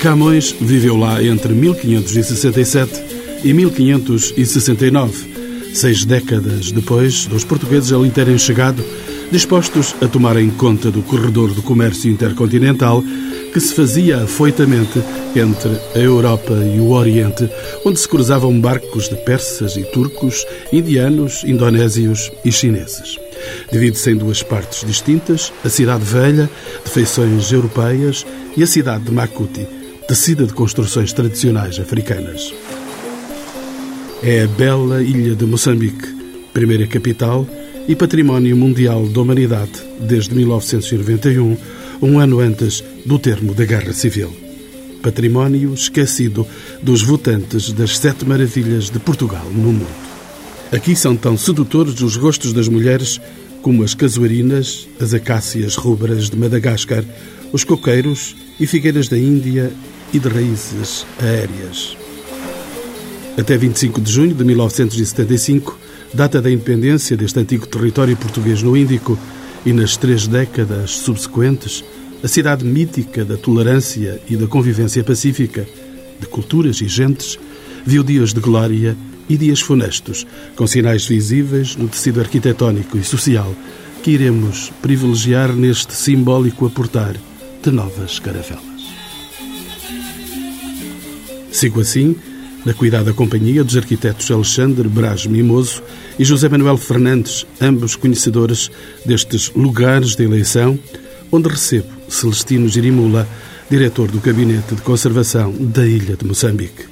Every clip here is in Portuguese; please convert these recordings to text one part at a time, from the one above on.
Camões viveu lá entre 1567 e 1569, seis décadas depois dos portugueses ali terem chegado, dispostos a tomarem conta do corredor do comércio intercontinental que se fazia afoitamente entre a Europa e o Oriente, onde se cruzavam barcos de persas e turcos, indianos, indonésios e chineses. Divide-se em duas partes distintas, a cidade velha, de feições europeias, e a cidade de Makuti, tecida de construções tradicionais africanas. É a bela ilha de Moçambique, primeira capital e património mundial da humanidade desde 1991, um ano antes do termo da Guerra Civil. Património esquecido dos votantes das sete maravilhas de Portugal no mundo. Aqui são tão sedutores os rostos das mulheres como as casuarinas, as acácias rubras de Madagascar, os coqueiros e figueiras da Índia e de raízes aéreas. Até 25 de junho de 1975, data da independência deste antigo território português no Índico, e nas três décadas subsequentes, a cidade mítica da tolerância e da convivência pacífica, de culturas e gentes, viu dias de glória e dias funestos, com sinais visíveis no tecido arquitetónico e social que iremos privilegiar neste simbólico aportar de novas caravelas. Sigo assim na cuidada companhia dos arquitetos Alexandre Braz Mimoso e José Manuel Fernandes, ambos conhecedores destes lugares de eleição, onde recebo Celestino Girimula, diretor do Gabinete de Conservação da Ilha de Moçambique.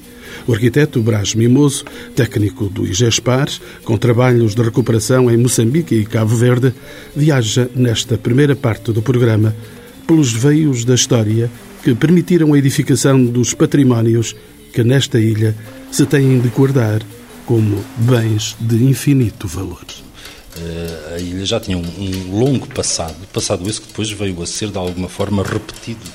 O arquiteto Braz Mimoso, técnico do IGESPAR, com trabalhos de recuperação em Moçambique e Cabo Verde, viaja nesta primeira parte do programa pelos veios da história que permitiram a edificação dos patrimónios que nesta ilha se têm de guardar como bens de infinito valor. Uh, a ilha já tinha um, longo passado, passado esse que depois veio a ser de alguma forma repetido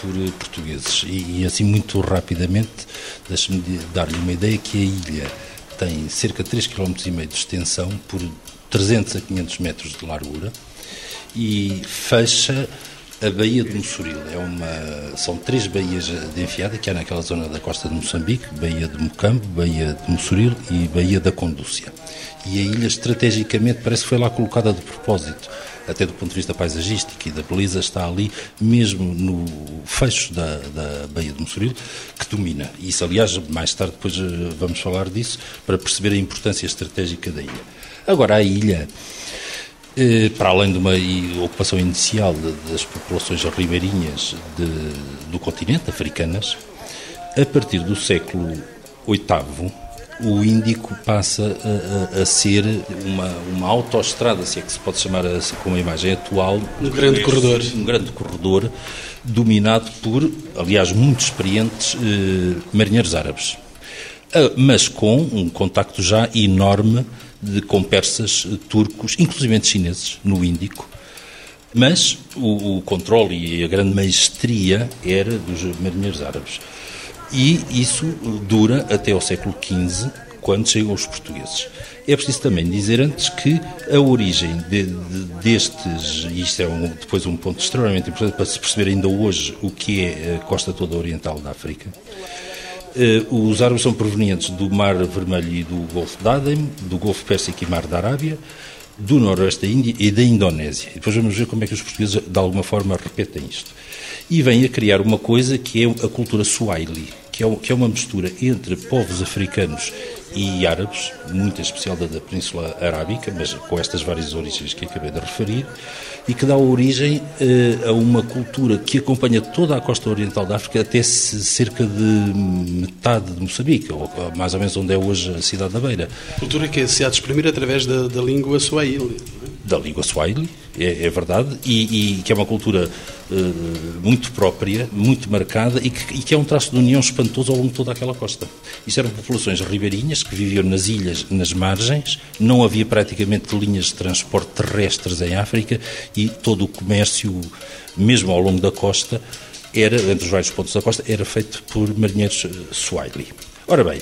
por uh, portugueses. E, e, assim, muito rapidamente, deixe-me dar-lhe uma ideia que a ilha tem cerca de 3,5 km de extensão por 300 a 500 metros de largura e fecha a Baía de Mossoril é uma, são três baías de enfiada que há naquela zona da costa de Moçambique, Baía de Mocambo, Baía de Mossoril e Baía da Condúcia. E a ilha estrategicamente parece que foi lá colocada de propósito, até do ponto de vista paisagístico e da beleza está ali, mesmo no fecho da, da Baía de Mossoril, que domina. Isso, aliás, mais tarde depois eh, vamos falar disso, para perceber a importância estratégica da ilha. Agora, a ilha para além de uma ocupação inicial das populações ribeirinhas de, do continente, africanas, a partir do século VIII, o Índico passa a, a, a, ser uma, uma autoestrada, se é que se pode chamar assim com a imagem atual. Um grande corredor. Um grande corredor, dominado por, aliás, muito experientes eh, marinheiros árabes. Ah, mas com um contacto já enorme de, com persas, eh, turcos, inclusive chineses, no Índico. Mas o, o controle e a grande maestria era dos marinheiros árabes. E isso dura até ao século XV, quando chegam os portugueses. É preciso também dizer antes que a origem de, de, destes, e isto é um, depois um ponto extremamente importante para se perceber ainda hoje o que é a costa toda oriental da África, eh, os árabes são provenientes do Mar Vermelho e do Golfo de Aden, do Golfo Pérsico e Mar da Arábia, do Noroeste da Índia e da Indonésia. Depois vamos ver como é que os portugueses, de alguma forma, repetem isto. E vêm a criar uma coisa que é a cultura Swahili, que é, é uma mistura entre povos africanos e árabes, muito especial da Península Arábica, mas com estas várias origens que acabei de referir, e que dá origem uh, a uma cultura que acompanha toda a costa oriental da África até cerca de metade de Moçambique, ou mais ou menos onde é hoje a cidade da Beira. Cultura que se há de exprimir através da, da língua swahili. Da língua swahili, é, é verdade, e, e, que é uma cultura uh, muito própria, muito marcada e que, e que, é um traço de união espantoso ao longo de toda aquela costa. Isto eram populações ribeirinhas que viviam nas ilhas, nas margens, não havia praticamente linhas de transporte terrestres em África e todo o comércio, mesmo ao longo da costa, era, entre os vários pontos da costa, era feito por marinheiros uh, Swahili. Ora bem,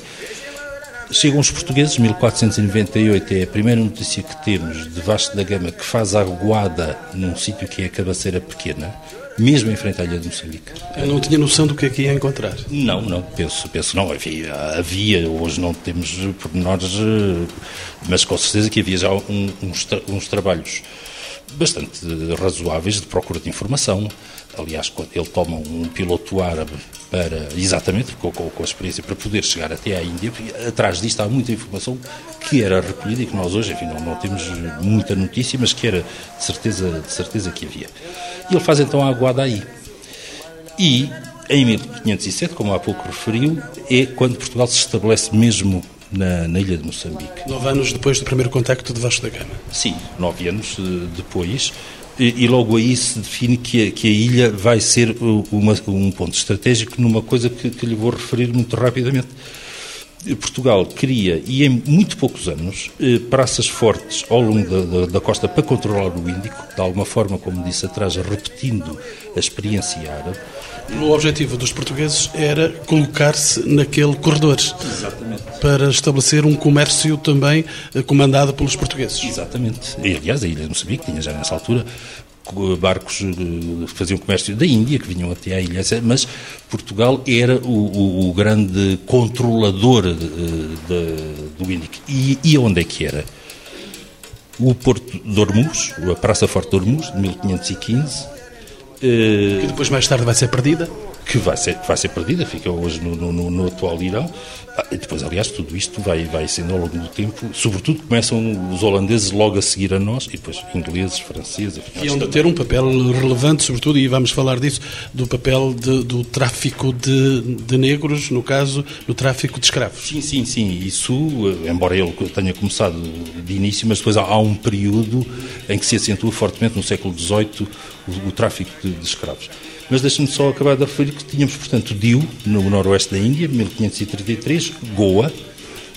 Chegam os portugueses, 1498 é a primeira notícia que temos de Vasco da Gama que faz a aguada num sítio que é a Cabaceira Pequena, mesmo em frente à ilha de Moçambique. Eu não tinha noção do que é que ia encontrar. Não, não, penso, penso não. Havia, havia hoje não temos pormenores, eh, mas com certeza que havia já um, uns, uns trabalhos bastante razoáveis de procura de informação. Aliás, quando ele toma um piloto árabe para, exatamente, com, com, com, a experiência, para poder chegar até à Índia, atrás disto há muita informação que era recolhida e que nós hoje, enfim, não, não temos muita notícia, mas que era de certeza, de certeza que havia. E ele faz então a aguada aí. E, em 1507, como há pouco referiu, é quando Portugal se estabelece mesmo na, na, ilha de Moçambique. Nove anos depois do primeiro contacto de Vasco da Gama. Sim, nove anos eh, depois. E, e logo aí se define que a, que a ilha vai ser uma, um ponto estratégico numa coisa que, que lhe vou referir muito rapidamente. Portugal cria, e em muito poucos anos, eh, praças fortes ao longo da, da, da, costa para controlar o Índico, de alguma forma, como disse atrás, repetindo a experiência árabe. O objetivo dos portugueses era colocar-se naquele corredor. Exatamente. Para estabelecer um comércio também eh, comandado pelos portugueses. Exatamente. E, aliás, a ilha de Moçambique tinha já nessa altura barcos que eh, faziam comércio da Índia, que vinham até à ilha, mas Portugal era o, o, o grande controlador de, de, do Índico. E, e onde é que era? O Porto de Hormuz, a Praça Forte de Hormuz, de 1515. Eh, que depois mais tarde vai ser perdida? Que vai ser, vai ser perdida, fica hoje no, no, no atual Irão. Ah, e depois, aliás, tudo isto vai, vai sendo ao longo do tempo, sobretudo começam os holandeses logo a seguir a nós, e depois ingleses, franceses... E onde ter um papel relevante, sobretudo, e vamos falar disso, do papel de, do tráfico de, de negros, no caso, no tráfico de escravos. Sim, sim, sim. Isso, embora ele tenha começado de início, mas depois há, há um período em que se acentua fortemente, no século XVIII, o, o tráfico de, de escravos. Mas deixe-me só acabar de referir que tínhamos, portanto, Diu, no noroeste da Índia, 1533, Goa,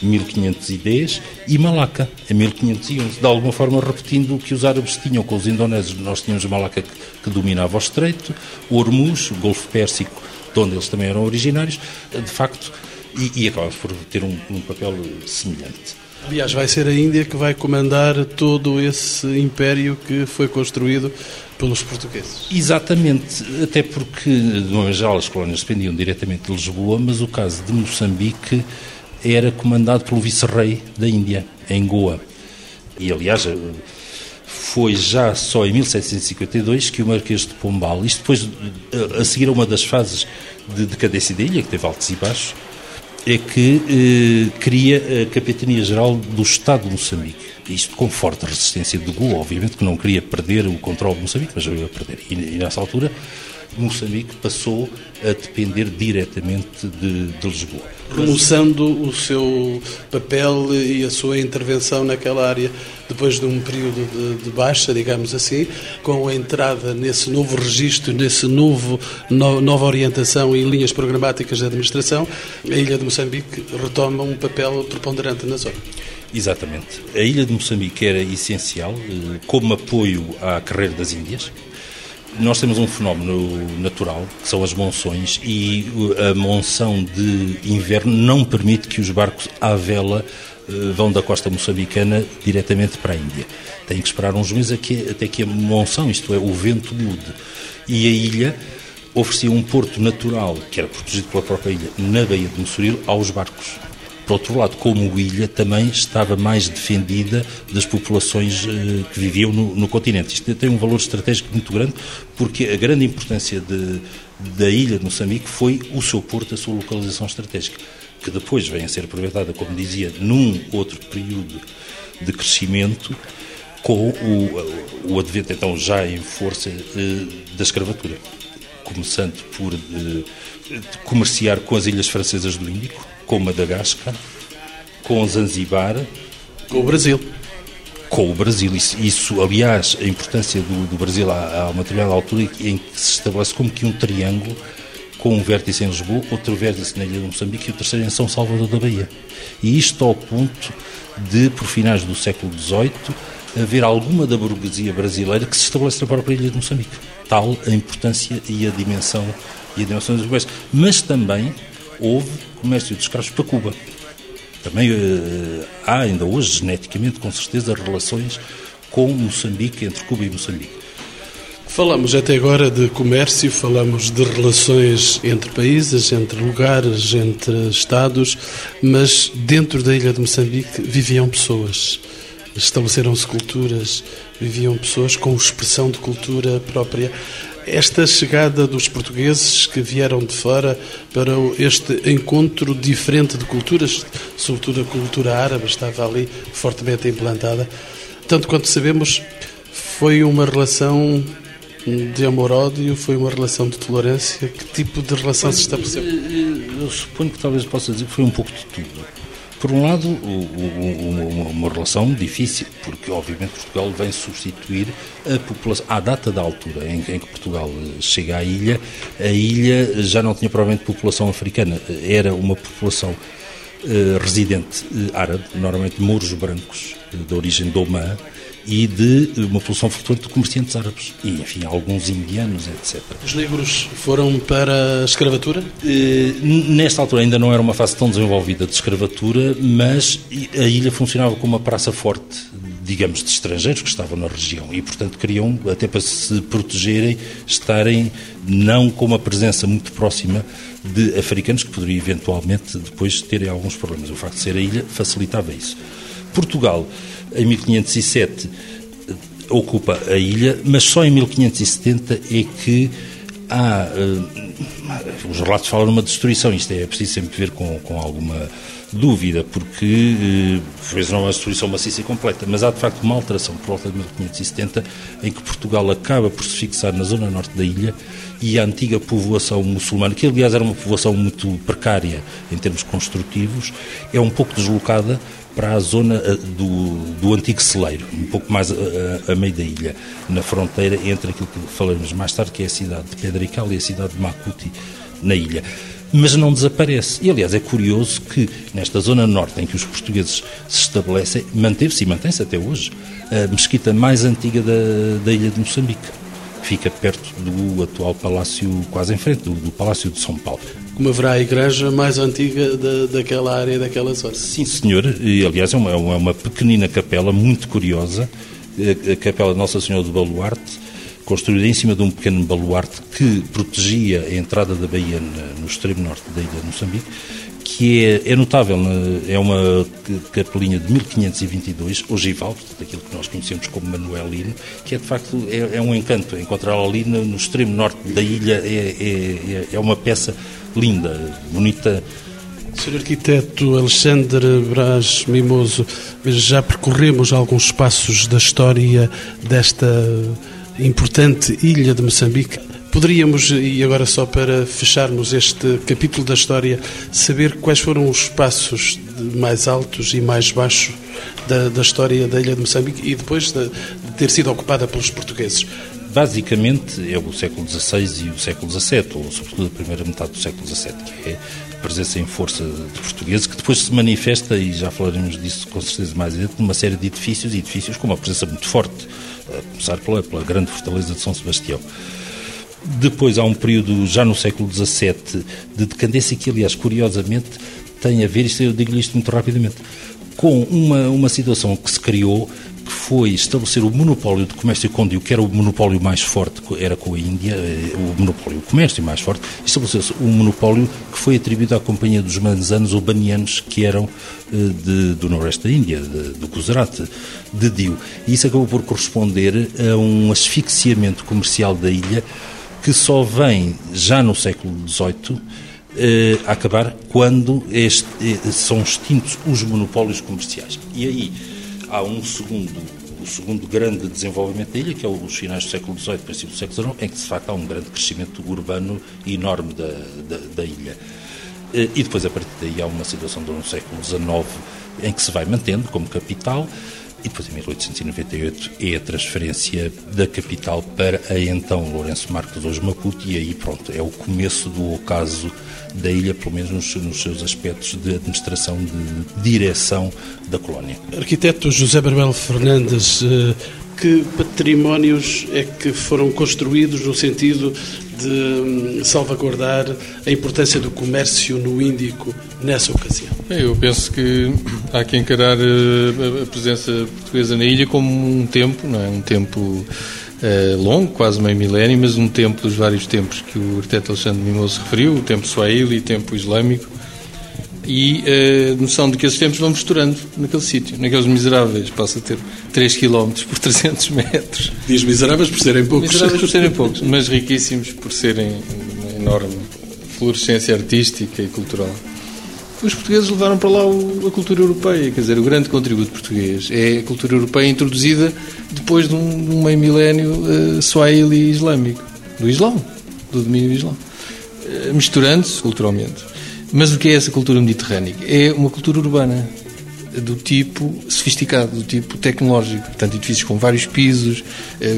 1510 e Malaca, em 1511, de alguma forma repetindo o que os árabes tinham com os indonésios. Nós tínhamos Malaca que, que dominava o estreito, Hormuz, Golfo Pérsico, de onde eles também eram originários, de facto, e, e acaba por ter um, um papel semelhante. Aliás, vai ser a Índia que vai comandar todo esse império que foi construído pelos portugueses. Exatamente, até porque, de uma geral, as colónias dependiam diretamente de Lisboa, mas o caso de Moçambique era comandado pelo vice-rei da Índia, em Goa. E, aliás, foi já só em 1752 que o Marquês de Pombal, isto depois a seguir a uma das fases de decadência da ilha, que teve altos e baixos, é que eh, cria a Capitania Geral do Estado de Moçambique. Isto com forte resistência de Goa, obviamente, que não queria perder o controle de Moçambique, mas veio a perder. E, e, nessa altura, Moçambique passou a depender diretamente de, de Lisboa. Remoçando o seu papel e a sua intervenção naquela área, depois de um período de, de, baixa, digamos assim, com a entrada nesse novo registro, nesse novo no, nova orientação e linhas programáticas da administração, a ilha de Moçambique retoma um papel preponderante na zona. Exatamente. A ilha de Moçambique era essencial eh, como apoio à carreira das Índias. Nós temos um fenómeno natural, que são as monções, e eh, a monção de inverno não permite que os barcos à vela eh, vão da costa moçambicana diretamente para a Índia. Tem que esperar uns meses até que a monção, isto é, o vento mude. E a ilha oferecia um porto natural, que era protegido pela própria ilha, na Baía de Mossoril, aos barcos. Por outro lado, como ilha também estava mais defendida das populações eh, que viviam no, no, continente. Isto tem um valor estratégico muito grande, porque a grande importância de, da ilha de Moçambique foi o seu porto, a sua localização estratégica, que depois vem a ser aproveitada, como dizia, num outro período de crescimento, com o, o advento então já em força eh, da escravatura, começando por eh, comerciar com as ilhas francesas do Índico, com Madagascar, com Zanzibar. Com o Brasil. Com o Brasil. Isso, aliás, a importância do, do Brasil há, há uma determinada altura em que se estabelece como que um triângulo com um vértice em Lisboa, outro vértice na ilha de Moçambique e o terceiro em São Salvador da Bahia. E isto ao ponto de, por finais do século XVIII, haver alguma da burguesia brasileira que se estabelece na própria ilha de Moçambique. Tal a importância e a dimensão e a dimensão dos. Mas também houve comércio de escravos para Cuba. Também uh, há ainda hoje, geneticamente, com certeza, relações com Moçambique, entre Cuba e Moçambique. Falamos até agora de comércio, falamos de relações entre países, entre lugares, entre Estados, mas dentro da ilha de Moçambique viviam pessoas. Estabeleceram-se culturas, viviam pessoas com expressão de cultura própria. Esta chegada dos portugueses que vieram de fora para este encontro diferente de culturas, sobretudo a cultura árabe estava ali fortemente implantada, tanto quanto sabemos, foi uma relação de amor-ódio? Foi uma relação de tolerância? Que tipo de relação se estabeleceu? Eu suponho que talvez possa dizer que foi um pouco de tudo. Por um lado, uma relação difícil, porque obviamente Portugal vem substituir a população. À data da altura em que Portugal chega à ilha, a ilha já não tinha provavelmente população africana, era uma população eh, residente eh, árabe, normalmente mouros brancos, eh, de origem domã, e de uma população flutuante de comerciantes árabes e, enfim, alguns indianos, etc. Os negros foram para a escravatura? Eh, nesta altura ainda não era uma fase tão desenvolvida de escravatura, mas a ilha funcionava como uma praça forte, digamos, de estrangeiros que estavam na região e, portanto, queriam, até para se protegerem, estarem não com uma presença muito próxima de africanos que poderiam eventualmente depois terem alguns problemas. O facto de ser a ilha facilitava isso. Portugal em 1507 ocupa a ilha, mas só em 1570 é que há. Uh, os relatos falam numa destruição, isto é, é preciso sempre ver com, com alguma dúvida, porque uh, vezes não é uma destruição maciça e completa, mas há de facto uma alteração por volta de 1570 em que Portugal acaba por se fixar na zona norte da ilha e a antiga povoação muçulmana, que aliás era uma povoação muito precária em termos construtivos, é um pouco deslocada para a zona eh, do, do antigo celeiro, um pouco mais a, a, a, meio da ilha, na fronteira entre aquilo que falaremos mais tarde, que é a cidade de Pedrical e a cidade de Macuti, na ilha. Mas não desaparece. E, aliás, é curioso que nesta zona norte em que os portugueses se estabelecem, manteve-se e mantém-se até hoje a mesquita mais antiga da, da ilha de Moçambique. Fica perto do atual palácio, quase em frente, do, do Palácio de São Paulo como haverá a igreja mais antiga da, daquela área, daquela zona. Sim, senhor. E, aliás, é uma, é uma pequenina capela muito curiosa, a Capela Nossa Senhora do Baluarte, construída em cima de um pequeno baluarte que protegia a entrada da Baía no extremo norte da ilha de Moçambique, que é, é notável, é uma capelinha de 1522, ogival, portanto, aquilo que nós conhecemos como Manuelino, que é de facto é, é um encanto. Encontrá-la ali no, no, extremo norte da ilha é, é, é uma peça linda, bonita. Sr. Arquiteto Alexandre Braz Mimoso, já percorremos alguns passos da história desta importante ilha de Moçambique. Poderíamos, e agora só para fecharmos este capítulo da história, saber quais foram os passos mais altos e mais baixos da, da história da ilha de Moçambique e depois de, de ter sido ocupada pelos portugueses basicamente é o século XVI e o século XVII, ou sobretudo a primeira metade do século XVII, que é a presença em força de portugueses, que depois se manifesta, e já falaremos disso com certeza mais adiante, numa série de edifícios, edifícios com uma presença muito forte, a começar pela, pela grande fortaleza de São Sebastião. Depois há um período, já no século XVII, de decadência que, aliás, curiosamente, tem a ver, isto eu digo-lhe isto muito rapidamente, com uma, uma situação que se criou que foi estabelecer o monopólio de comércio com o que era o monopólio mais forte, era com a Índia, eh, o monopólio, o comércio mais forte, estabeleceu-se um monopólio que foi atribuído à Companhia dos Manzanos ou Banianos, que eram eh, de, do noroeste da Índia, de, do Gujarat, de Dio. E isso acabou por corresponder a um asfixiamento comercial da ilha que só vem já no século XVIII eh, a acabar quando este, são extintos os monopólios comerciais. E aí há um segundo, o segundo grande desenvolvimento da ilha, que é os finais do século XVIII, princípio do século XIX, em que de facto há um grande crescimento urbano enorme da, da, da ilha. Eh, e depois, a partir daí, há uma situação do século XIX em que se vai mantendo como capital, e depois, em 1898, é a transferência da capital para a então Lourenço Marques, hoje Maputo, e aí, pronto, é o começo do ocaso da ilha, pelo menos nos, nos seus aspectos de administração, de direção da colónia. Arquiteto José Barbel Fernandes, eh, que patrimónios é que foram construídos no sentido de hum, salvaguardar a importância do comércio no Índico nessa ocasião? Eu penso que há que encarar eh, a presença portuguesa na ilha como um tempo, não é? Um tempo eh, longo, quase meio milénio, mas um tempo dos vários tempos que o arquiteto Alexandre Mimoso referiu, o tempo Swahili o tempo islâmico, e a uh, noção de que esses tempos vão misturando naquele sítio, naqueles miseráveis, passa a ter 3 km por 300 metros. Diz miseráveis por serem poucos. Miseráveis por serem poucos, mas riquíssimos por serem uma enorme fluorescência artística e cultural. Os portugueses levaram para lá o, a cultura europeia, quer dizer, o grande contributo português é a cultura europeia introduzida depois de um, de um meio milénio uh, swahili islâmico, do Islão, do domínio do Islão, uh, misturando-se culturalmente. Mas o que é essa cultura mediterrânica? É uma cultura urbana, do tipo sofisticado, do tipo tecnológico. Portanto, edifícios com vários pisos, eh,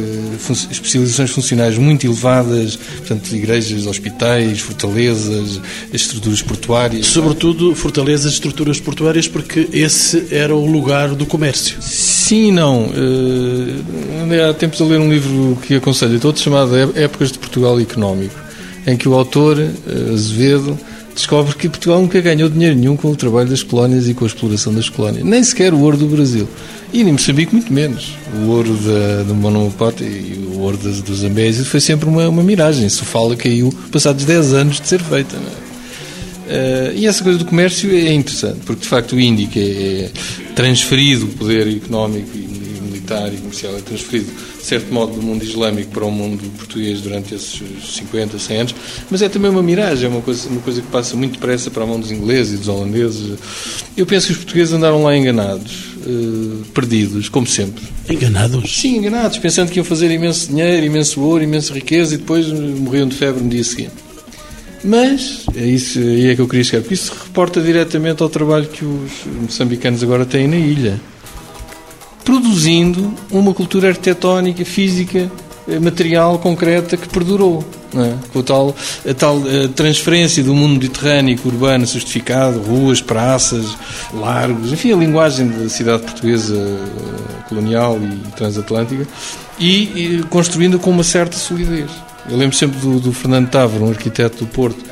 especializações funcionais muito elevadas, portanto, igrejas, hospitais, fortalezas, estruturas portuárias. Sobretudo fortalezas, estruturas portuárias, porque esse era o lugar do comércio. Sim e não. Andei há tempos a ler um livro que aconselho a todos, chamado Épocas de Portugal Económico, em que o autor, uh, Azevedo, descobre que Portugal nunca ganhou dinheiro nenhum com o trabalho das colónias e com a exploração das colónias. Nem sequer o ouro do Brasil. E em Moçambique, muito menos. O ouro da, do Monomopote e o ouro dos, Zambésia foi sempre uma, uma miragem. Sofala caiu passados 10 anos de ser feita. Uh, e essa coisa do comércio é interessante, porque de facto o Índico é, é transferido o poder económico e militar e comercial, é transferido de certo modo, do mundo islâmico para o mundo português durante esses 50, 100 anos, mas é também uma miragem, é uma coisa, uma coisa que passa muito depressa para a mão dos ingleses e dos holandeses. Eu penso que os portugueses andaram lá enganados, uh, perdidos, como sempre. Enganados? Sim, enganados, pensando que iam fazer imenso dinheiro, imenso ouro, imensa riqueza e depois morriam de febre no dia seguinte. Mas, é isso aí é que eu queria chegar, porque isso reporta diretamente ao trabalho que os moçambicanos agora têm na ilha produzindo uma cultura arquitetónica, física, eh, material, concreta que perdurou. É? Com a tal, a tal a eh, transferência do mundo mediterrâneo urbano justificado, ruas, praças, largos, enfim, a linguagem da cidade portuguesa eh, colonial e transatlântica, e, e construindo com uma certa solidez. Eu lembro sempre do, do Fernando Távora, um arquiteto do Porto,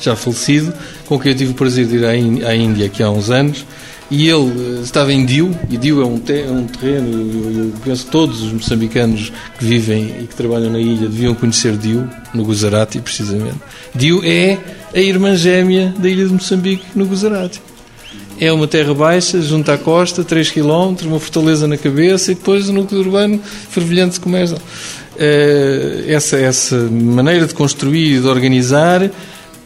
já falecido, com quem eu tive o prazer de ir à Índia aqui há uns anos, e ele eh, estava em Dio, e Dio é um, te, é um terreno, eu, penso que todos os moçambicanos que vivem e que trabalham na ilha deviam conhecer Dio, no Gujarati, precisamente. Dio é a irmã gêmea da ilha de Moçambique, no Gujarati. É uma terra baixa, junto à costa, 3 km, uma fortaleza na cabeça e depois um núcleo urbano fervilhante de comércio. Eh, essa, essa maneira de construir e de organizar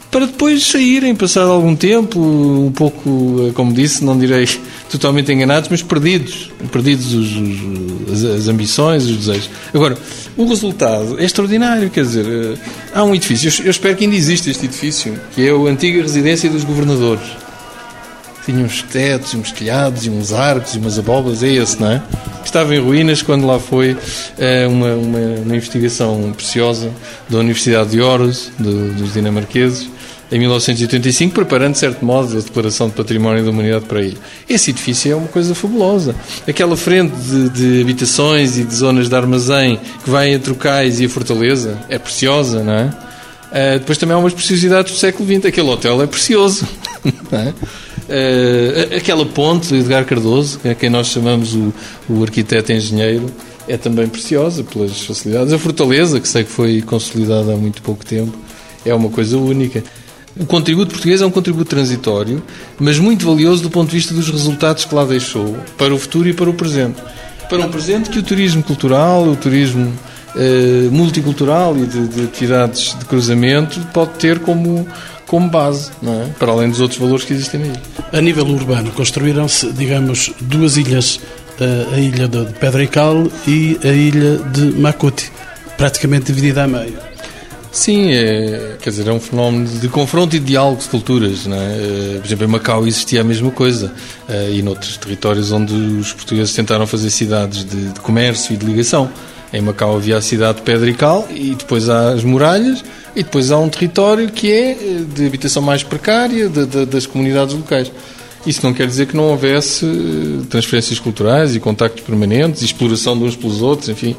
para depois saírem, passado algum tempo, um pouco, como disse, não direi totalmente enganados, mas perdidos. Perdidos os, os, as, ambições, os desejos. Agora, o resultado é extraordinário, quer dizer, eh, há um edifício, eu espero que ainda exista este edifício, que é a antiga residência dos governadores. Tinha uns tetos, uns telhados, e uns arcos, e umas abóboras, é esse, não é? Estava em ruínas quando lá foi é, uma, uma, uma, investigação preciosa da Universidade de Oros, do, dos dinamarqueses, em 1985, preparando, de certo modo, a Declaração de Património da Humanidade para a ilha. Esse edifício é uma coisa fabulosa. Aquela frente de, de habitações e de zonas de armazém que vai entre o cais e a fortaleza é preciosa, não é? Uh, depois também há umas preciosidades do século XX. Aquele hotel é precioso. É? Uh, aquela ponte de Edgar Cardoso, é quem nós chamamos o, o arquiteto engenheiro, é também preciosa pelas facilidades. A fortaleza, que sei que foi consolidada há muito pouco tempo, é uma coisa única. O contributo português é um contributo transitório, mas muito valioso do ponto de vista dos resultados que lá deixou para o futuro e para o presente. Para o presente, que o turismo cultural, o turismo eh, multicultural e de, de, atividades de cruzamento pode ter como, como base, é? para além dos outros valores que existem aí. A nível urbano, construíram-se, digamos, duas ilhas, a ilha de Pedra e Cal e a ilha de Macuti, praticamente dividida a meio. Sim, é, quer dizer, é um fenómeno de confronto e de diálogo de culturas. Não é? Eh, por exemplo, em Macau existia a mesma coisa eh, e noutros territórios onde os portugueses tentaram fazer cidades de, de comércio e de ligação. Em Macau havia a cidade de Pedra e depois há as muralhas e depois há um território que é eh, de habitação mais precária de, de, das comunidades locais. Isso não quer dizer que não houvesse transferências culturais e contactos permanentes, e exploração de uns pelos outros, enfim.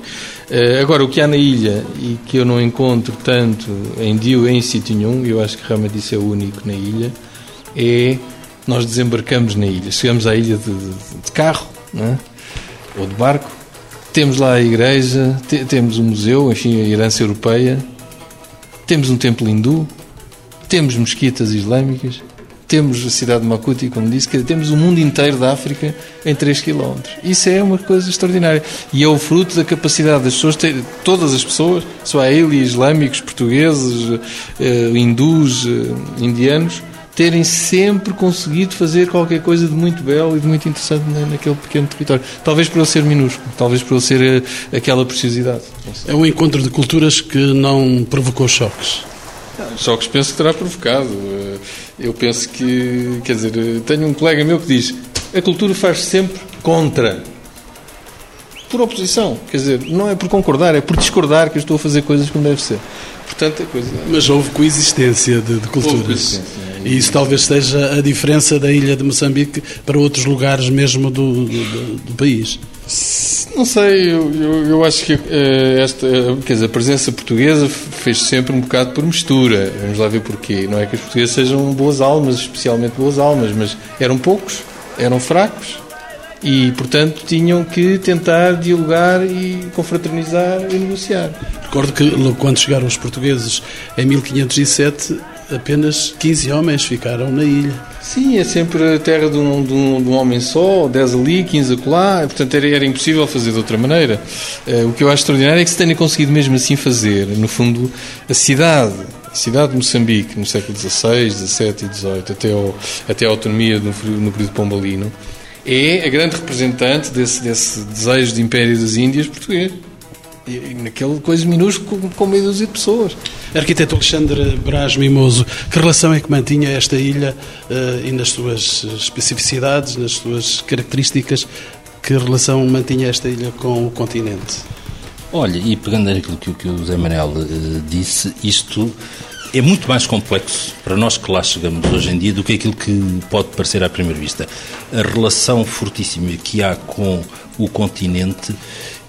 Eh, agora, o que há na ilha e que eu não encontro tanto em Dio em sítio nenhum, eu acho que realmente isso é único na ilha, é nós desembarcamos na ilha. Chegamos à ilha de, de, de carro, é? ou de barco, temos lá a igreja, te, temos um museu, enfim, a herança europeia, temos um templo hindu, temos mesquitas islâmicas, temos a cidade de Makuti, como disse, que temos o mundo inteiro da África em 3 km. Isso é uma coisa extraordinária. E é o fruto da capacidade das pessoas, ter, todas as pessoas, swahili, islâmicos, portugueses, eh, hindus, eh, indianos, terem sempre conseguido fazer qualquer coisa de muito belo e de muito interessante naquele pequeno território. Talvez por ele ser minúsculo, talvez por ele ser eh, aquela preciosidade. É um encontro de culturas que não provocou choques. Choques penso que terá provocado. Eu penso que, quer dizer, tenho um colega meu que diz a cultura faz sempre contra. Por oposição. Quer dizer, não é por concordar, é por discordar que eu estou a fazer coisas como deve ser. Portanto, a coisa... Mas houve coexistência de, de culturas. Coexistência. E isso talvez seja a diferença da ilha de Moçambique para outros lugares mesmo do, do, do país. Não sei, eu, eu, eu acho que uh, esta quer dizer, a presença portuguesa fez sempre um bocado por mistura. Vamos lá ver porquê. Não é que os portugueses sejam boas almas, especialmente boas almas, mas eram poucos, eram fracos e, portanto, tinham que tentar dialogar e confraternizar e negociar. Recordo que quando chegaram os portugueses em 1507 apenas 15 homens ficaram na ilha. Sim, é sempre a terra de um, de um, de um homem só, 10 ali, 15 acolá, portanto era, era impossível fazer de outra maneira. Uh, o que eu acho extraordinário é que se tenha conseguido mesmo assim fazer, no fundo, a cidade, a cidade de Moçambique, no século XVI, XVII e XVIII, até, ao, até a autonomia no, no período pombalino, é a grande representante desse, desse desejo de império das Índias português naquele coisa minúsculo com, com meia dúzia de pessoas. Arquiteto Alexandre Braz Mimoso, que relação é que mantinha esta ilha uh, e nas suas especificidades, nas suas características, que relação mantinha esta ilha com o continente? Olha, e pegando naquilo que, que o Zé Manel uh, disse, isto é muito mais complexo para nós que lá chegamos hoje em dia do que aquilo que pode parecer à primeira vista. A relação fortíssima que há com o continente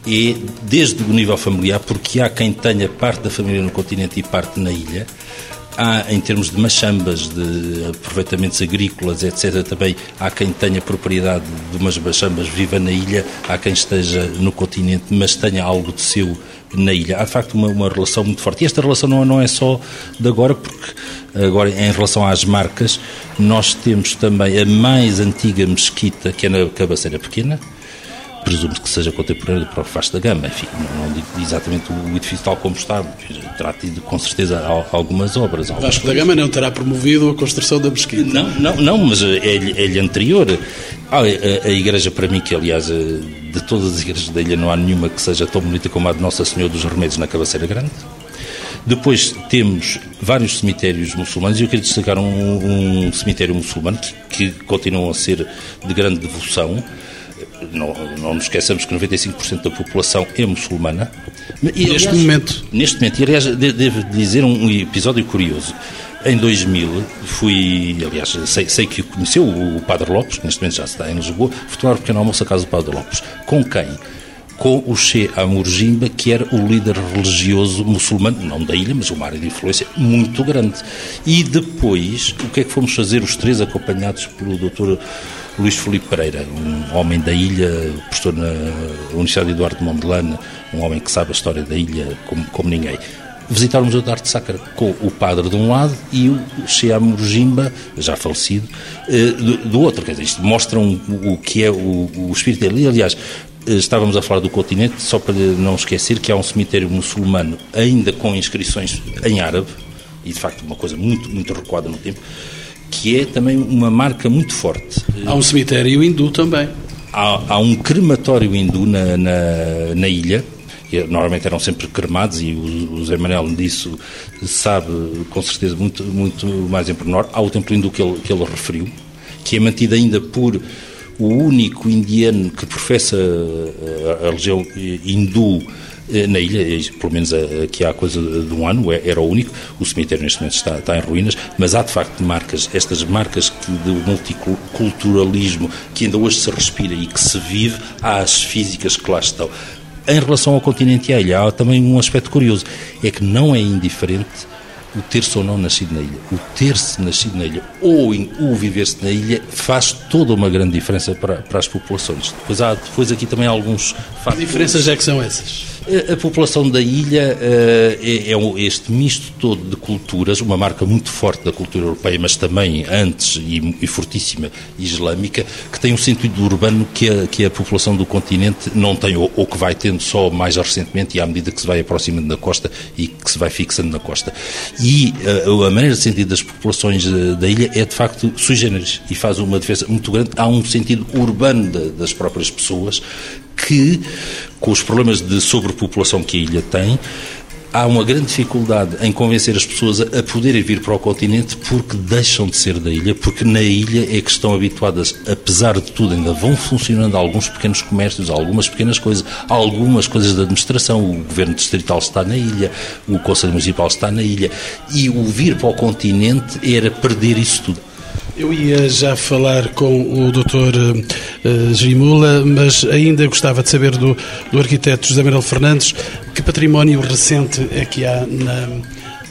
é desde o nível familiar, porque há quem tenha parte da família no continente e parte na ilha. Há, em termos de machambas, de aproveitamentos agrícolas, etc., também há quem tenha propriedade de umas machambas, viva na ilha, há quem esteja no continente, mas tenha algo de seu na ilha. Há, de facto, uma, uma relação muito forte. E esta relação não, não é só de agora, porque agora, em relação às marcas, nós temos também a mais antiga mesquita, que é na Cabaceira Pequena, presumo que seja contemporâneo do próprio Vasco da Gama. Enfim, não, não, digo exatamente o edifício tal como está, terá tido com certeza algumas obras. Algumas Vasco coisas. da Gama não terá promovido a construção da mesquita. Não, não, não mas é-lhe é anterior. Ah, a, a, igreja, para mim, que aliás, eh, de todas as igrejas da ilha, não há nenhuma que seja tão bonita como a de Nossa Senhora dos Remédios na Cabaceira Grande. Depois temos vários cemitérios muçulmanos e eu quero destacar um, um cemitério muçulmano que, que continuam a ser de grande devoção não, não nos esqueçamos que 95% da população é muçulmana. E, neste aliás, momento. Neste momento. E, aliás, devo dizer um episódio curioso. Em 2000, fui, aliás, sei, sei que conheceu o Padre Lopes, que neste momento já está em Lisboa, fui tomar um pequeno almoço à casa do Padre Lopes. Com quem? Com o Che Amurjimba, que era o líder religioso muçulmano, não da ilha, mas uma área de influência muito grande. E depois, o que é que fomos fazer os três, acompanhados pelo doutor Luís Felipe Pereira, um homem da ilha, professor na Universidade Eduardo de um homem que sabe a história da ilha como, como ninguém. Visitar o Museu Arte Sacra com o padre de um lado e o Shea Murjimba, já falecido, eh, do, outro. Quer dizer, isto mostra um, o que é o, o espírito dele. Aliás, estávamos a falar do continente, só para não esquecer que há um cemitério muçulmano ainda com inscrições em árabe, e de facto uma coisa muito, muito recuada no tempo, que é também uma marca muito forte. Há um cemitério hindu também. Há, há um crematório hindu na, na, na ilha, que normalmente eram sempre cremados e o, o Zé Manel disso sabe com certeza muito, muito mais em pormenor. Há o templo hindu que ele, que ele referiu, que é mantido ainda por o único indiano que professa a, a religião hindu eh, na ilha, pelo menos aqui há coisa de um ano, é, era o único. O cemitério neste momento está, está em ruínas, mas há de facto marcas, estas marcas de multiculturalismo que ainda hoje se respira e que se vive, há as físicas que lá estão. Em relação ao continente e à ilha, há também um aspecto curioso, é que não é indiferente o ter-se ou não nascido na ilha. O ter-se nascido na ilha ou o viver-se na ilha faz toda uma grande diferença para, para as populações. Depois há depois aqui também alguns fatores. Que diferenças é que são essas? A, população da ilha uh, é, é, este misto todo de culturas, uma marca muito forte da cultura europeia, mas também antes e, fortíssima islâmica, que tem um sentido urbano que a, que a população do continente não tem, ou, ou, que vai tendo só mais recentemente e à medida que se vai aproximando da costa e que se vai fixando na costa. E uh, a maneira de sentir das populações da, da ilha é de facto sui generis e faz uma diferença muito grande. Há um sentido urbano de, das próprias pessoas que, com os problemas de sobrepopulação que a ilha tem, há uma grande dificuldade em convencer as pessoas a, poderem vir para o continente porque deixam de ser da ilha, porque na ilha é que estão habituadas, apesar de tudo, ainda vão funcionando alguns pequenos comércios, algumas pequenas coisas, algumas coisas da administração. O governo distrital está na ilha, o Conselho Municipal está na ilha. E o vir para o continente era perder isso tudo. Eu ia já falar com o Dr. Uh, Gimula, mas ainda gostava de saber do, do arquiteto José Manuel Fernandes que património recente é que há na,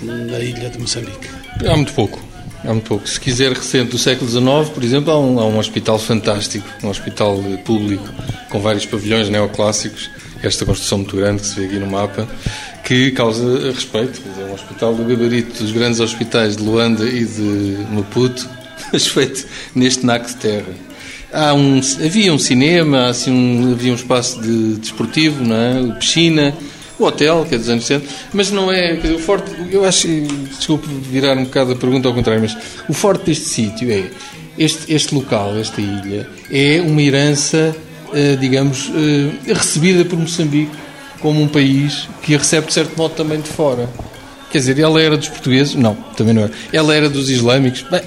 na ilha de Moçambique. Há muito pouco. Há muito pouco. Se quiser recente do século XIX, por exemplo, há um, há um hospital fantástico, um hospital público com vários pavilhões neoclássicos, esta construção muito grande que se vê aqui no mapa, que causa respeito. É um hospital do gabarito dos grandes hospitais de Luanda e de Maputo, mas feito neste naco de terra. Há um, havia um cinema, assim, um, havia um espaço de desportivo, não é? piscina, o hotel, que é dos anos 60, mas não é. Dizer, o forte, eu acho, desculpe virar um bocado a pergunta ao contrário, mas o forte deste sítio é este, este local, esta ilha, é uma herança, eh, digamos, eh, recebida por Moçambique como um país que a recebe de certo modo também de fora. Quer dizer, ela era dos portugueses? Não, também não era. Ela era dos islâmicos? Bem,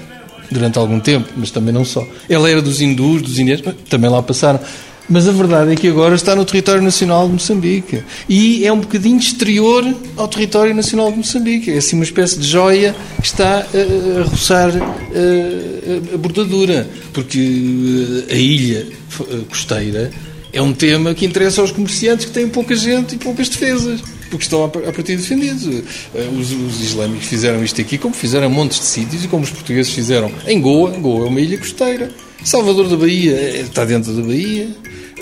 durante algum tempo, mas também não só. Ela era dos hindus, dos indianos, também lá passaram. Mas a verdade é que agora está no território nacional de Moçambique. E é um bocadinho exterior ao território nacional de Moçambique. É assim uma espécie de joia que está a, a roçar a, a bordadura. Porque a ilha costeira é um tema que interessa aos comerciantes que têm pouca gente e poucas defesas porque estão a partir defendidos. Eh, os, os, islâmicos fizeram isto aqui, como fizeram montes de sítios e como os portugueses fizeram em Goa. Goa é uma ilha costeira. Salvador da Bahia eh, está dentro da Bahia.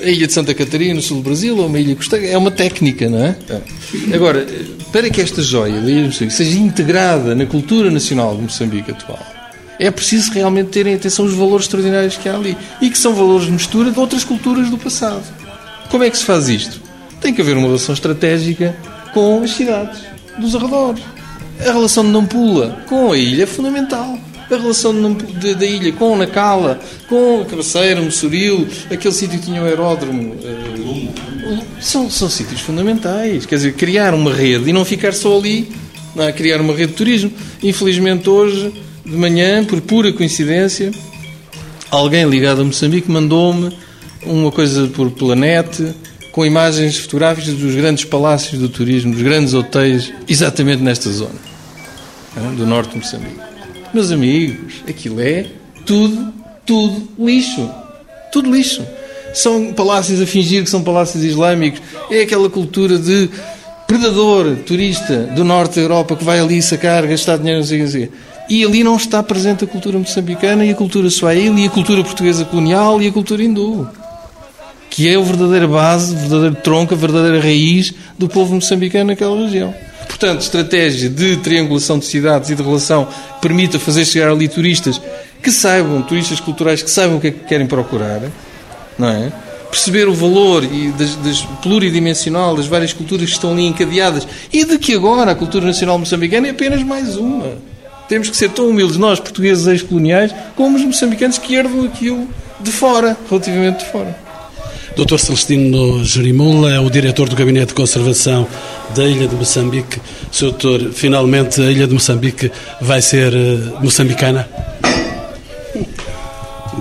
A ilha de Santa Catarina, no sul do Brasil, é uma ilha costeira. É uma técnica, não é? é. Agora, para que esta joia da ilha de Moçambique seja integrada na cultura nacional de Moçambique atual, é preciso realmente terem atenção aos valores extraordinários que há ali e que são valores de mistura de outras culturas do passado. Como é que se faz isto? Tem que haver uma relação estratégica com as cidades dos arredores. A relação de Nampula com a ilha é fundamental. A relação da ilha com Nacala, com Cabeceira, Mossoril, aquele sítio que tinha o aeródromo. Uh, são, são sítios fundamentais. Quer dizer, criar uma rede e não ficar só ali, não é? criar uma rede de turismo. Infelizmente, hoje, de manhã, por pura coincidência, alguém ligado a Moçambique mandou-me uma coisa por planeta com imagens fotográficas dos grandes palácios do turismo, dos grandes hotéis, exatamente nesta zona do norte de Moçambique. Meus amigos, aquilo é tudo, tudo lixo. Tudo lixo. São palácios a fingir que são palácios islâmicos. É aquela cultura de predador turista do norte da Europa que vai ali sacar, gastar dinheiro, não sei o que. E ali não está presente a cultura moçambicana e a cultura swahili e a cultura portuguesa colonial e a cultura hindu que é a verdadeira base, o verdadeiro tronco, a verdadeira raiz do povo moçambicano naquela região. Portanto, estratégia de triangulação de cidades e de relação permita fazer chegar ali turistas que saibam, turistas culturais que saibam o que é que querem procurar, não é? Perceber o valor e das, das pluridimensional das várias culturas que estão ali encadeadas e de que agora a cultura nacional moçambicana é apenas mais uma. Temos que ser tão humildes, nós, portugueses ex-coloniais, como os moçambicanos que herdam aquilo de fora, relativamente de fora. Dr. Celestino Jerimula é o diretor do Gabinete de Conservação da Ilha de Moçambique. Sr. Doutor, finalmente a Ilha de Moçambique vai ser uh, moçambicana?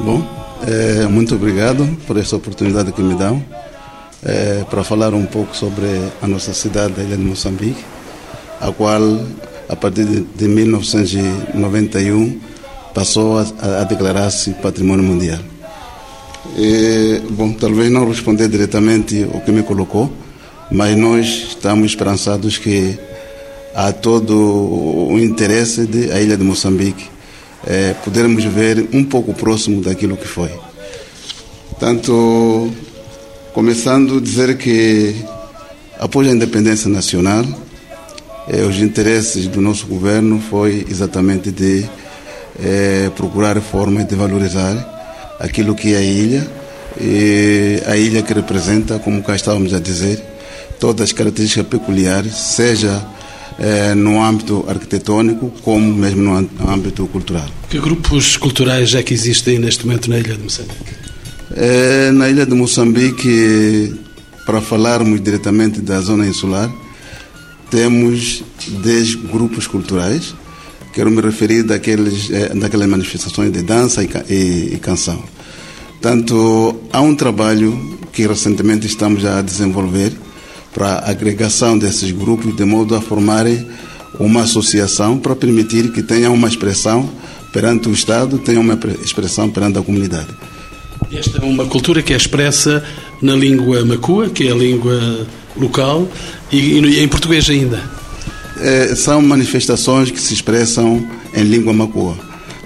Bom, é, muito obrigado por esta oportunidade que me dão. é, para falar um pouco sobre a nossa cidade, a ilha de Moçambique, a qual, a partir de 1991, passou a, a declarar-se patrimônio mundial. E, bom, talvez não responder diretamente o que me colocou, mas nós estamos esperançados que há todo o interesse de a ilha de Moçambique é, podermos ver um pouco próximo daquilo que foi. Tanto começando a dizer que após a independência nacional, eh, os interesses do nosso governo foi exatamente de eh, procurar formas de valorizar aquilo que é a ilha e a ilha que representa, como cá estávamos a dizer, todas as características peculiares, seja eh, no âmbito arquitetônico como mesmo no, âmbito cultural. Que grupos culturais é que existem neste momento na ilha de Moçambique? Eh, na ilha de Moçambique, para falarmos diretamente da zona insular, temos 10 grupos culturais. Quero me referir daqueles, eh, daquelas manifestações de dança e, e, e canção. Tanto há um trabalho que recentemente estamos a desenvolver para a agregação desses grupos, de modo a formarem uma associação para permitir que tenham uma expressão perante o Estado, tenham uma expressão perante a comunidade. Esta é uma cultura que é expressa na língua macua, que é a língua local, e, e em português ainda. É, são manifestações que se expressam em língua macua.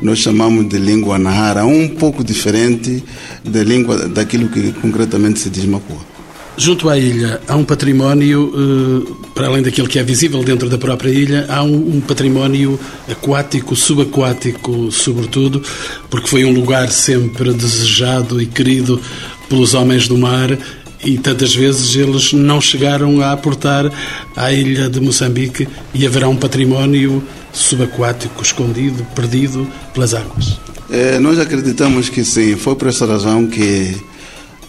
Nós chamamos de língua nahara, um pouco diferente da língua daquilo que concretamente se diz macua. Junto à ilha há um património, eh, para além daquilo que é visível dentro da própria ilha, há um património aquático, subaquático, sobretudo, porque foi um lugar sempre desejado e querido pelos homens do mar e tantas vezes eles não chegaram a aportar à ilha de Moçambique e haverá um património subaquático escondido, perdido pelas águas. É, nós acreditamos que sim, foi por essa razão que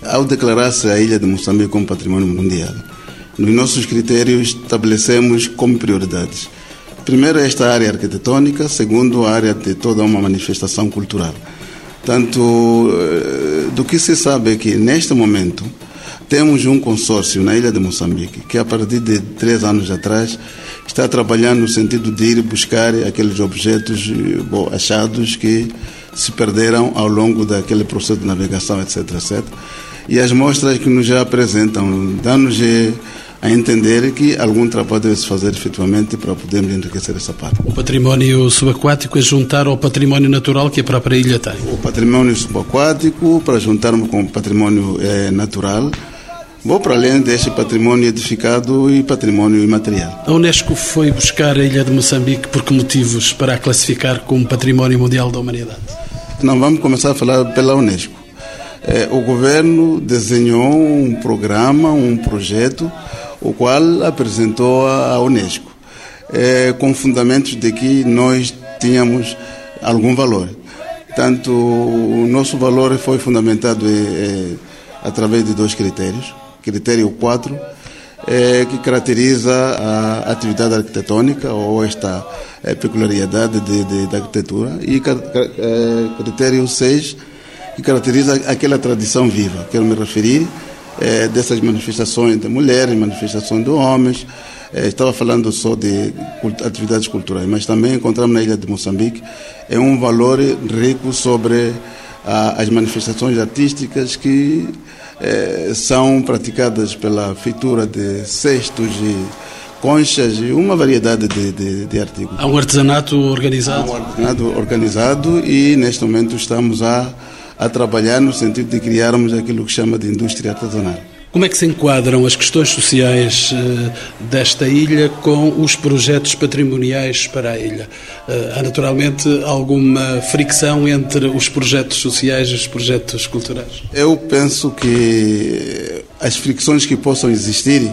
ao declarar-se a ilha de Moçambique como patrimônio mundial, nos nossos critérios estabelecemos como prioridades. Primeiro, esta área arquitetônica, segundo, a área de toda uma manifestação cultural. Tanto eh, do que se sabe é que, neste momento, temos um consórcio na ilha de Moçambique que, a partir de três anos atrás, está trabalhando no sentido de ir buscar aqueles objetos eh, bom, achados que se perderam ao longo daquele processo de navegação, etc, etc e as mostras que nos já apresentam dão-nos a entender que algum trabalho deve se fazer efetivamente para podermos enriquecer essa parte. O património subaquático é juntar ao património natural que a própria ilha tem? O património subaquático para juntarmos com o património é, natural, Bom, para além deste património edificado e património imaterial. A Unesco foi buscar a ilha de Moçambique por que motivos para a classificar como Património Mundial da Humanidade? Não vamos começar a falar pela Unesco. É, o governo desenhou um programa, um projeto, o qual apresentou à Unesco, é, com fundamentos de que nós tínhamos algum valor. Tanto o nosso valor foi fundamentado é, através de dois critérios. Critério 4, é, que caracteriza a atividade arquitetônica ou esta é, peculiaridade de, de, da arquitetura, e é, critério 6, que caracteriza aquela tradição viva. Quero me referir é, dessas manifestações de mulheres, manifestações de homens. É, estava falando só de atividades culturais, mas também encontramos na ilha de Moçambique é um valor rico sobre a, as manifestações artísticas que é, são praticadas pela feitura de cestos e conchas e uma variedade de, de, de artigos. Há um artesanato organizado? Há um artesanato organizado e neste momento estamos a a trabalhar no sentido de criarmos aquilo que chama de indústria artesanal. Como é que se enquadram as questões sociais uh, desta ilha com os projetos patrimoniais para a ilha? Uh, há naturalmente alguma fricção entre os projetos sociais e os projetos culturais? Eu penso que as fricções que possam existir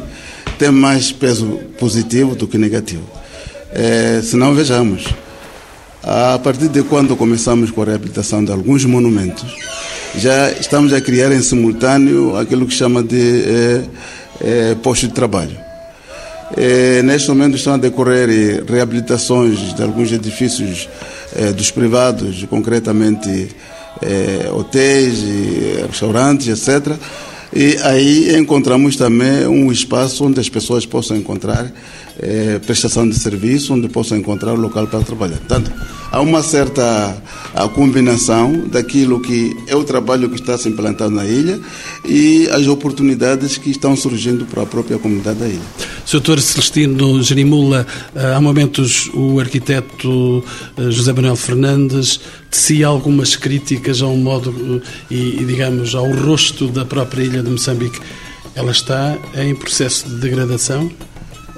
têm mais peso positivo do que negativo. É, se não, vejamos. A partir de quando começamos com a reabilitação de alguns monumentos, já estamos a criar em simultâneo aquilo que chama de é, é, posto de trabalho. É, neste momento estão a decorrer reabilitações de alguns edifícios dos privados, concretamente hotéis, restaurantes, etc., E aí encontramos também um espaço onde as pessoas possam encontrar eh, prestação de serviço, onde possam encontrar o local para trabalhar. Portanto, há uma certa combinação daquilo que é o trabalho que está se implantando na ilha e as oportunidades que estão surgindo para a própria comunidade da ilha. Sr. Celestino Jerimula, há momentos o arquiteto eh, José Manuel Fernandes tecia algumas críticas ao modo eh, e, digamos, ao rosto da própria ilha de Moçambique. Ela está em processo de degradação?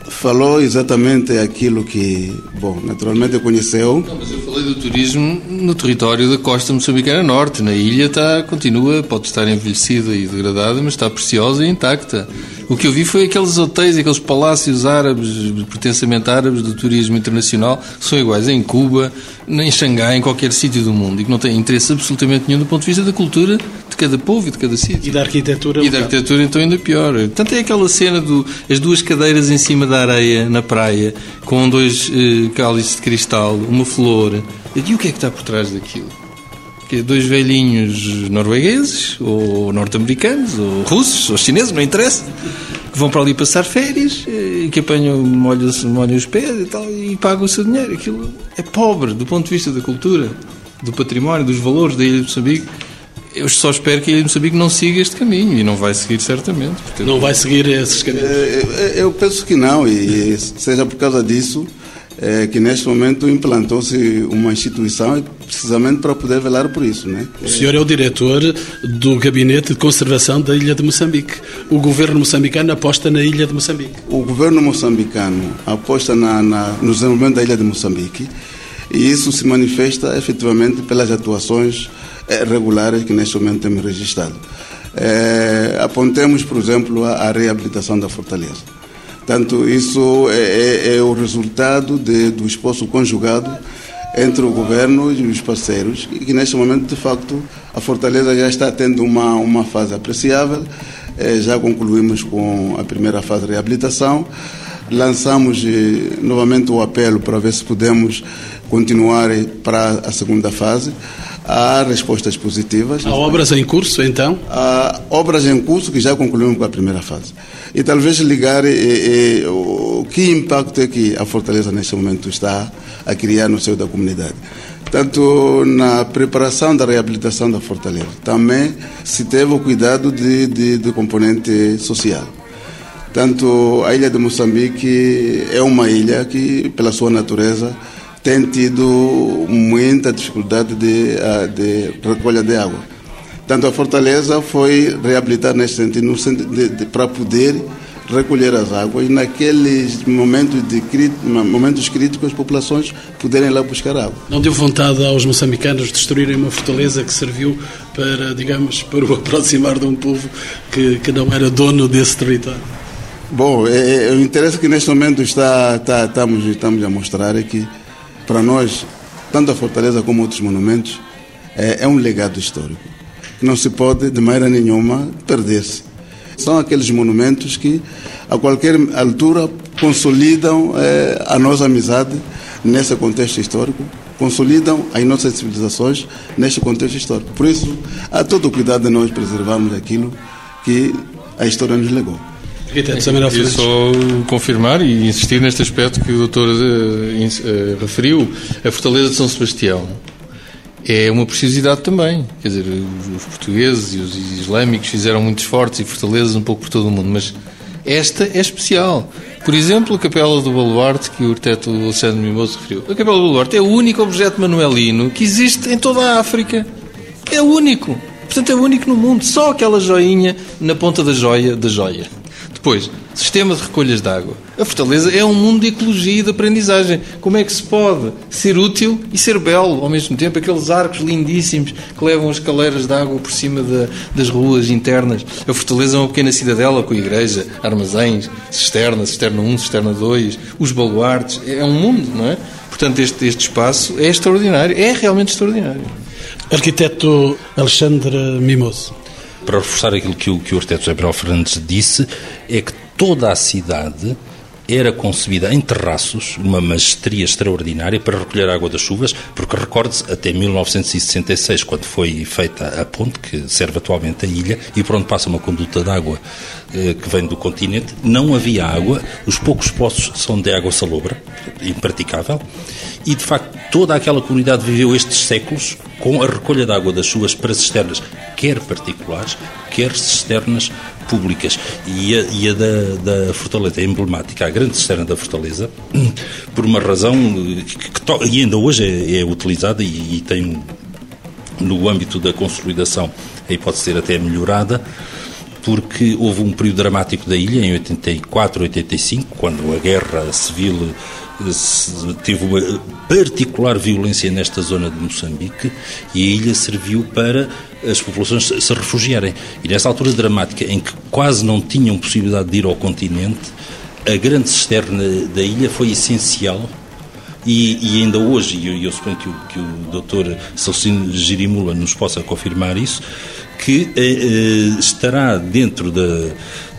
Falou exatamente aquilo que, bom, naturalmente conheceu. Não, mas eu falei do turismo no território da costa moçambicana norte. Na ilha está, continua, pode estar envelhecida e degradada, mas está preciosa e intacta. O que eu vi foi aqueles hotéis, aqueles palácios árabes, pertencimento árabes do turismo internacional, que são iguais em Cuba, em Xangai, em qualquer sítio do mundo, e que não têm interesse absolutamente nenhum do ponto de vista da cultura de cada povo e de cada sítio. E da arquitetura. E da arquitetura, então, ainda pior. Portanto, é aquela cena do as duas cadeiras em cima da areia, na praia, com dois eh, cálices de cristal, uma flor. E o que é que está por trás daquilo? Que dois velhinhos noruegueses, ou norte-americanos, ou russos, ou chineses, não interessa, que vão para ali passar férias, e que apanham, molham, molham os pés e tal, e pagam o seu dinheiro. Aquilo é pobre do ponto de vista da cultura, do património, dos valores da ilha de Moçambique. Eu só espero que a ilha de Moçambique não siga este caminho, e não vai seguir certamente. Não vai seguir esses caminhos? Eu penso que não, e seja por causa disso é, que neste momento implantou-se uma instituição precisamente para poder velar por isso. Né? O senhor é o diretor do Gabinete de Conservação da Ilha de Moçambique. O governo moçambicano aposta na Ilha de Moçambique. O governo moçambicano aposta na, na, no desenvolvimento da Ilha de Moçambique e isso se manifesta efetivamente pelas atuações é, regulares que neste momento temos registrado. É, apontemos, por exemplo, a, a reabilitação da fortaleza. Portanto, isso é, é, é o resultado de, do esforço conjugado entre o governo e os parceiros, e que neste momento, de facto, a Fortaleza já está tendo uma, uma fase apreciável. Eh, já concluímos com a primeira fase de reabilitação. Lançamos eh, novamente o apelo para ver se podemos continuar para a segunda fase. Há respostas positivas. Há obras em curso, então? Há obras em curso que já concluímos com a primeira fase. E talvez ligar e, e, o que impacto é que a Fortaleza neste momento está a criar no seio da comunidade. Tanto na preparação da reabilitação da Fortaleza, também se teve o cuidado de, de, de componente social. Tanto a ilha de Moçambique é uma ilha que, pela sua natureza, tem tido muita dificuldade de, de recolha de água. Tanto a Fortaleza foi reabilitada nesse sentido, sentido para poder recolher as águas e naqueles momentos, de, momentos críticos as populações poderem lá buscar água. Não deu vontade aos moçambicanos destruírem uma fortaleza que serviu para, digamos, para o aproximar de um povo que, que não era dono desse território? Bom, é, é, o interesse que neste momento está, está, estamos, estamos a mostrar é que para nós, tanto a Fortaleza como outros monumentos, é, é um legado histórico que não se pode, de maneira nenhuma, perder-se. São aqueles monumentos que, a qualquer altura, consolidam é, a nossa amizade nesse contexto histórico, consolidam as nossas civilizações neste contexto histórico. Por isso, há todo o cuidado de nós preservarmos aquilo que a história nos legou. Queria só confirmar e insistir neste aspecto que o doutor uh, uh, referiu, a Fortaleza de São Sebastião é uma precisidade também. Quer dizer, os portugueses e os islâmicos fizeram muitos fortes e fortalezas um pouco por todo o mundo, mas esta é especial. Por exemplo, a Capela do Baluarte, que o arquiteto Alexandre Mimoso referiu. A Capela do Baluarte é o único objeto manuelino que existe em toda a África. É o único. Portanto, é o único no mundo. Só aquela joinha na ponta da joia da joia. Depois, sistema de recolhas de água. A Fortaleza é um mundo de ecologia e de aprendizagem. Como é que se pode ser útil e ser belo ao mesmo tempo? Aqueles arcos lindíssimos que levam as caleiras de água por cima de, das ruas internas. A Fortaleza é uma pequena cidadela com igreja, armazéns, cisterna, cisterna 1, cisterna 2, os baluartes. É um mundo, não é? Portanto, este, este espaço é extraordinário. É realmente extraordinário. Arquiteto Alexandre Mimoso para reforçar aquilo que o, que o arquiteto José Manuel Fernandes disse, é que toda a cidade era concebida em terraços, uma magestria extraordinária para recolher a água das chuvas, porque recorde-se, até 1966, quando foi feita a ponte que serve atualmente a ilha e por onde passa uma conduta de água que vem do continente, não havia água, os poucos poços são de água salobra, impraticável, e de facto toda aquela comunidade viveu estes séculos com a recolha de água das chuvas para cisternas, quer particulares, quer cisternas públicas. E a, e a da, da, Fortaleza é emblemática, a grande cisterna da Fortaleza, por uma razão que, que e ainda hoje é, é utilizada e, e tem, no âmbito da consolidação, aí pode ser até melhorada, porque houve um período dramático da ilha, em 84, 85, quando a guerra civil teve uma particular violência nesta zona de Moçambique e a ilha serviu para as populações se refugiarem. E nessa altura dramática, em que quase não tinham possibilidade de ir ao continente, a grande cisterna da ilha foi essencial e, e, ainda hoje, e eu, eu suponho que o, que o doutor Salcino Girimula nos possa confirmar isso, que eh, eh, estará dentro da,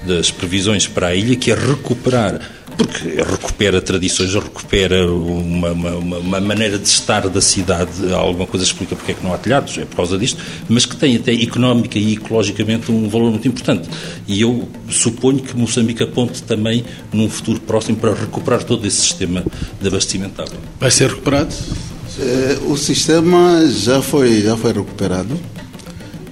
das previsões para a ilha, que é recuperar porque recupera tradições, recupera uma, uma, uma, maneira de estar da cidade, alguma coisa explica porque é que não há telhados, é por causa disto, mas que tem até económica e ecologicamente um valor muito importante. E eu suponho que Moçambique aponte também num futuro próximo para recuperar todo esse sistema de abastecimento de água. Vai ser recuperado? É, o sistema já foi, já foi recuperado.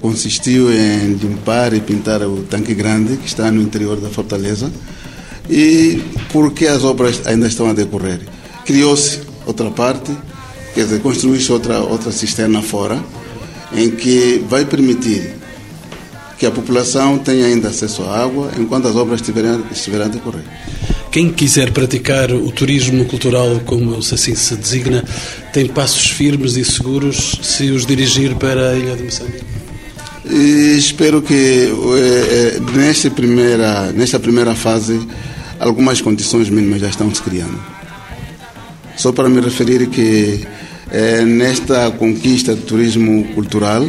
Consistiu em limpar e pintar o tanque grande que está no interior da fortaleza e porque as obras ainda estão a decorrer. Criou-se outra parte, quer dizer, construiu-se outra, outra cisterna fora, em que vai permitir que a população tenha ainda acesso à água enquanto as obras estiverem, estiverem a decorrer. Quem quiser praticar o turismo cultural, como assim se designa, tem passos firmes e seguros se os dirigir para a Ilha de Moçambique? E espero que eh, eh, nesta primeira, nesta primeira fase algumas condições mínimas já estão se criando. Só para me referir que eh, nesta conquista do turismo cultural,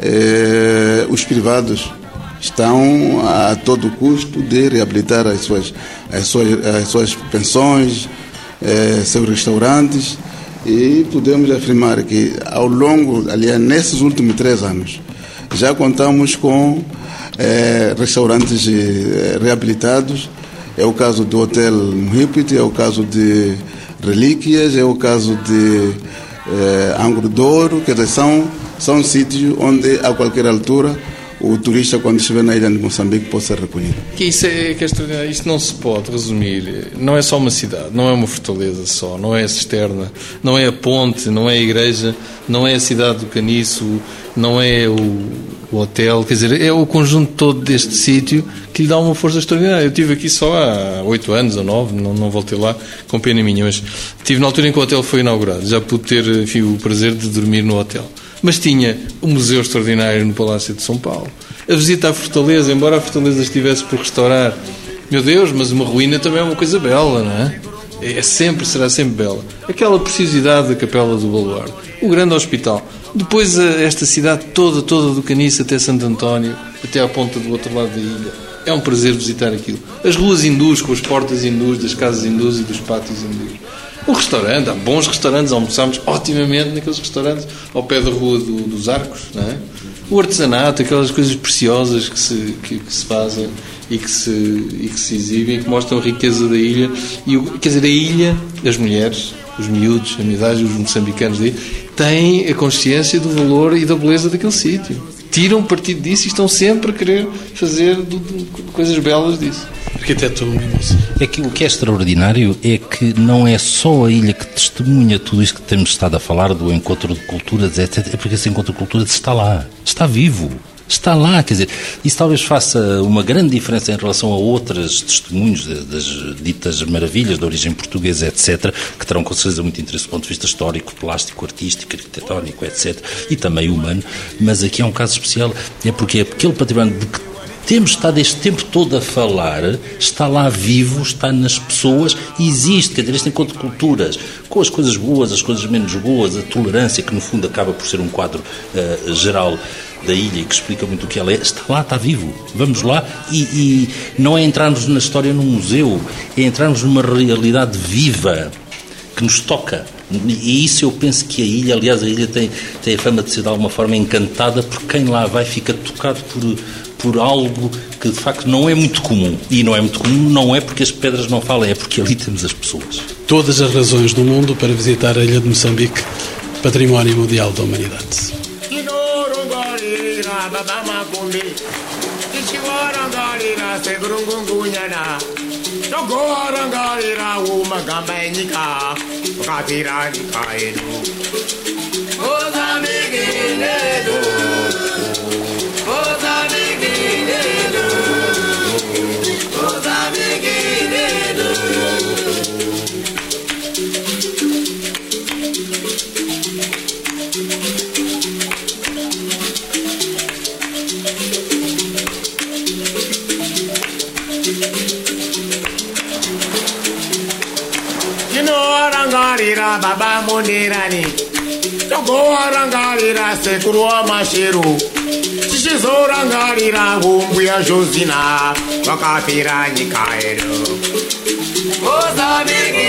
eh, os privados estão a todo custo de reabilitar as suas, as suas, as suas pensões, eh, seus restaurantes e podemos afirmar que ao longo, aliás, nesses últimos três anos, já contamos com restaurantes reabilitados é o caso do Hotel Muhipit, é o caso de Relíquias, é o caso de eh, Angro Douro, quer dizer, são, são sítios onde a qualquer altura o turista, quando estiver na ilha de Moçambique, pode ser recolhido. Que isso é, que é Isto não se pode resumir. Não é só uma cidade, não é uma fortaleza só, não é a cisterna, não é a ponte, não é a igreja, não é a cidade do Caniço, não é o, o hotel. Quer dizer, é o conjunto todo deste sítio que lhe dá uma força extraordinária. Eu estive aqui só há oito anos ou nove, não, não voltei lá, com pena minha, mas estive na altura em que o hotel foi inaugurado. Já pude ter enfim, o prazer de dormir no hotel mas tinha um museu extraordinário no Palácio de São Paulo. A visita à Fortaleza, embora a Fortaleza estivesse por restaurar, meu Deus, mas uma ruína também é uma coisa bela, não é? É sempre, será sempre bela. Aquela precisidade da Capela do Baluarte, o grande hospital. Depois esta cidade toda, toda do Caniço até Santo António, até à ponta do outro lado da ilha. É um prazer visitar aquilo. As ruas hindus, com as portas hindus, das casas hindus e dos pátios hindus. O restaurante, há bons restaurantes, almoçamos otimamente naqueles restaurantes ao pé da Rua do, dos Arcos, é? O artesanato, aquelas coisas preciosas que se, que, que se fazem e que, se, e que se exibem, que mostram a riqueza da ilha. E, quer dizer, a ilha, as mulheres, os miúdos, a miudade, os moçambicanos daí, têm a consciência do valor e da beleza daquele sítio. Tiram partido disso e estão sempre a querer fazer do, do, coisas belas disso arquiteto É que o que é extraordinário é que não é só a ilha que testemunha tudo isto que temos estado a falar, do encontro de culturas, etc. É porque esse encontro de culturas está lá, está vivo. Está lá, quer dizer, isso talvez faça uma grande diferença em relação a outros testemunhos das ditas maravilhas de origem portuguesa, etc., que terão com certeza muito interesse do ponto de vista histórico, plástico, artístico, arquitetónico, etc., e também humano, mas aqui é um caso especial, é porque é aquele património de que temos estado este tempo todo a falar, está lá vivo, está nas pessoas, existe, quer dizer, este encontro de culturas, com as coisas boas, as coisas menos boas, a tolerância, que no fundo acaba por ser um quadro uh, geral da ilha que explica muito o que ela é, está lá, está vivo. Vamos lá e, e não é entrarmos na história num museu, é entrarmos numa realidade viva que nos toca. E isso eu penso que a ilha, aliás, a ilha tem, tem a fama de ser de alguma forma encantada porque quem lá vai fica tocado por, por algo que de facto não é muito comum. E não é muito comum, não é porque as pedras não falam, é porque ali temos as pessoas. Todas as razões do mundo para visitar a ilha de Moçambique, património mundial da humanidade. baba makumbi tichiwarangarira seburungungunyana togowarangarirawo magamba enyika. Vakatira nyika yedu ozambikinedu rangarira baba mundirani togowarangarira sekuru wamasheru tichizorangarira humbuya zhozina vakapira nyika yedu. Mozambique,